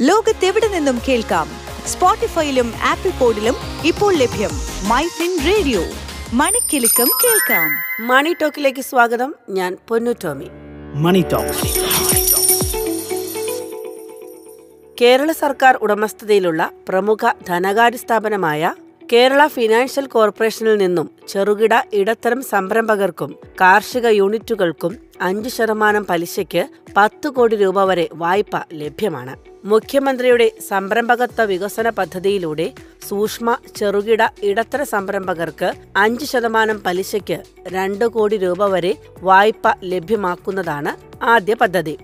ലോകത്തെവിടെ നിന്നും കേൾക്കാം? സ്പോട്ടിഫൈയിലും ആപ്പിൾ പോഡിലും ഇപ്പോൾ ലഭ്യം മൈ ഫിൻ റേഡിയോ. മണിക്കിലുക്കം കേൾക്കാം. മണി ടോക്കിലേക്ക് സ്വാഗതം. ഞാൻ പൊന്നു ടോമി. Money talk. കേരള സർക്കാർ ഉടമസ്ഥതയിലുള്ള പ്രമുഖ ധനകാര്യ സ്ഥാപനമായ കേരള ഫിനാൻഷ്യൽ കോർപ്പറേഷനിൽ നിന്നും ചെറുകിട ഇടത്തരം സംരംഭകർക്കും കാർഷിക യൂണിറ്റുകൾക്കും അഞ്ച് ശതമാനം പലിശയ്ക്ക് പത്ത് കോടി രൂപ വരെ വായ്പ ലഭ്യമാണ്. മുഖ്യമന്ത്രിയുടെ സംരംഭകത്വ വികസന പദ്ധതിയിലൂടെ സൂക്ഷ്മ ചെറുകിട ഇടത്തര സംരംഭകർക്ക് അഞ്ച് ശതമാനം പലിശയ്ക്ക് രണ്ട് കോടി രൂപ വരെ വായ്പ ലഭ്യമാക്കുന്നതാണ് ആദ്യ പദ്ധതി.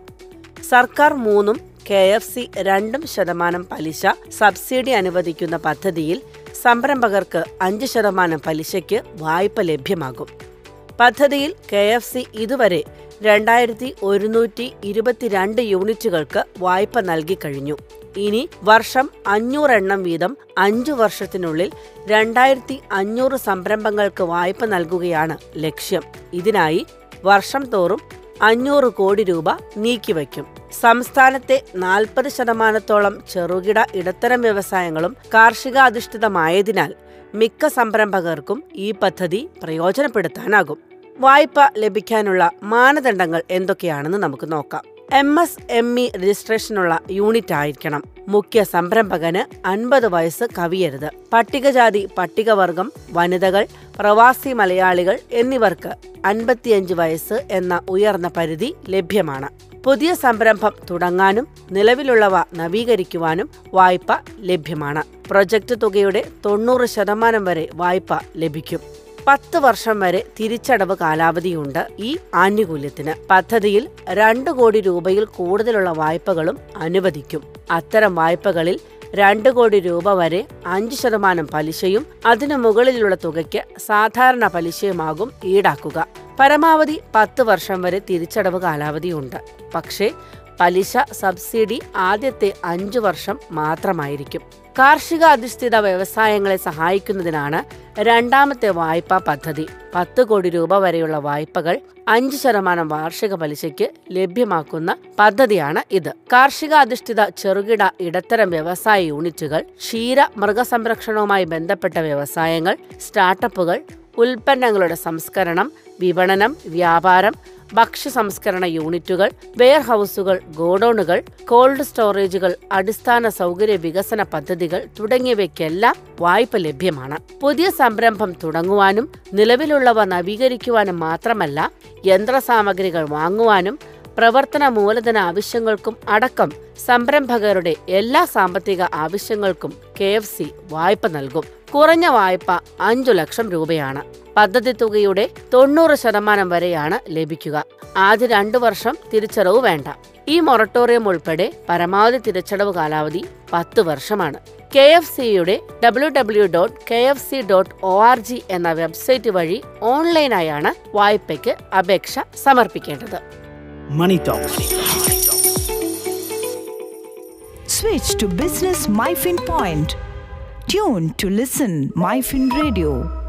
സർക്കാർ മൂന്നും കെ എഫ് സി രണ്ടും ശതമാനം പലിശ സബ്സിഡി അനുവദിക്കുന്ന പദ്ധതിയിൽ സംരംഭകർക്ക് അഞ്ച് ശതമാനം പലിശയ്ക്ക് വായ്പ ലഭ്യമാകും. പദ്ധതിയിൽ കെ എഫ് സി ഇതുവരെ രണ്ടായിരത്തി ഒരുന്നൂറ്റി ഇരുപത്തിരണ്ട് യൂണിറ്റുകൾക്ക് വായ്പ നൽകിക്കഴിഞ്ഞു ഇനി വർഷം അഞ്ഞൂറെണ്ണം വീതം അഞ്ചു വർഷത്തിനുള്ളിൽ രണ്ടായിരത്തി അഞ്ഞൂറ് സംരംഭങ്ങൾക്ക് വായ്പ നൽകുകയാണ് ലക്ഷ്യം. ഇതിനായി വർഷം തോറും അഞ്ഞൂറ് കോടി രൂപ നീക്കിവയ്ക്കും. സംസ്ഥാനത്തെ നാൽപ്പത് ശതമാനത്തോളം ചെറുകിട ഇടത്തരം വ്യവസായങ്ങളും കാർഷികാധിഷ്ഠിതമായതിനാൽ മിക്ക സംരംഭകർക്കും ഈ പദ്ധതി പ്രയോജനപ്പെടുത്താനാകും. വായ്പ ലഭിക്കാനുള്ള മാനദണ്ഡങ്ങൾ എന്തൊക്കെയാണെന്ന് നമുക്ക് നോക്കാം. എം എസ് എം ഇ രജിസ്ട്രേഷനുള്ള യൂണിറ്റ് ആയിരിക്കണം മുഖ്യ സംരംഭകന് അൻപത് വയസ്സ് കവിയരുത്. പട്ടികജാതി പട്ടികവർഗം വനിതകൾ പ്രവാസി മലയാളികൾ എന്നിവർക്ക് അൻപത്തിയഞ്ച് വയസ്സ് എന്ന ഉയർന്ന പരിധി ലഭ്യമാണ്. പുതിയ സംരംഭം തുടങ്ങാനും നിലവിലുള്ളവ നവീകരിക്കുവാനും വായ്പ ലഭ്യമാണ്. പ്രൊജക്ട് തുകയുടെ തൊണ്ണൂറ് ശതമാനം വരെ വായ്പ ലഭിക്കും. പത്ത് വർഷം വരെ തിരിച്ചടവ് കാലാവധിയുണ്ട് ഈ ആനുകൂല്യത്തിന്. പദ്ധതിയിൽ രണ്ട് കോടി രൂപയിൽ കൂടുതലുള്ള വായ്പകളും അനുവദിക്കും. അത്തരം വായ്പകളിൽ രണ്ട് കോടി രൂപ വരെ അഞ്ച് ശതമാനം പലിശയും അതിനു മുകളിലുള്ള തുകയ്ക്ക് സാധാരണ പലിശയുമാകും ഈടാക്കുക. പരമാവധി പത്ത് വർഷം വരെ തിരിച്ചടവ് കാലാവധിയുണ്ട്. പക്ഷേ പലിശ സബ്സിഡി ആദ്യത്തെ അഞ്ചു വർഷം മാത്രമായിരിക്കും. കാർഷിക അധിഷ്ഠിത വ്യവസായങ്ങളെ സഹായിക്കുന്നതിനാണ് രണ്ടാമത്തെ വായ്പാ പദ്ധതി. പത്ത് കോടി രൂപ വരെയുള്ള വായ്പകൾ അഞ്ച് ശതമാനം വാർഷിക പലിശയ്ക്ക് ലഭ്യമാക്കുന്ന പദ്ധതിയാണ് ഇത്. കാർഷിക അധിഷ്ഠിത ചെറുകിട ഇടത്തരം വ്യവസായ യൂണിറ്റുകൾ ക്ഷീര മൃഗസംരക്ഷണവുമായി ബന്ധപ്പെട്ട വ്യവസായങ്ങൾ സ്റ്റാർട്ടപ്പുകൾ ഉൽപ്പന്നങ്ങളുടെ സംസ്കരണം വിപണനം വ്യാപാരം ഭക്ഷ്യ സംസ്കരണ യൂണിറ്റുകൾ വെയർഹൌസുകൾ ഗോഡൌണുകൾ കോൾഡ് സ്റ്റോറേജുകൾ അടിസ്ഥാന സൗകര്യ വികസന പദ്ധതികൾ തുടങ്ങിയവയ്ക്കെല്ലാം വായ്പ ലഭ്യമാണ്. പുതിയ സംരംഭം തുടങ്ങുവാനും നിലവിലുള്ളവ നവീകരിക്കുവാനും മാത്രമല്ല യന്ത്രസാമഗ്രികൾ വാങ്ങുവാനും പ്രവർത്തന മൂലധന ആവശ്യങ്ങൾക്കും അടക്കം സംരംഭകരുടെ എല്ലാ സാമ്പത്തിക ആവശ്യങ്ങൾക്കും കെ എഫ് സി വായ്പ നൽകും. കുറഞ്ഞ വായ്പ അഞ്ചു ലക്ഷം രൂപയാണ്. പദ്ധതി തുകയുടെ തൊണ്ണൂറ് ശതമാനം വരെയാണ് ലഭിക്കുക. ആദ്യ രണ്ടു വർഷം തിരിച്ചടവ് വേണ്ട. ഈ മൊറട്ടോറിയം ഉൾപ്പെടെ പരമാവധി തിരിച്ചടവ് കാലാവധി പത്ത് വർഷമാണ്. കെ എഫ് സിയുടെ W W dot K F C dot O R G എന്ന വെബ്സൈറ്റ് വഴി ഓൺലൈനായാണ് വായ്പയ്ക്ക് അപേക്ഷ സമർപ്പിക്കേണ്ടത്. Money Talks. Switch to Business MyFin Point. Tune to listen MyFin Radio.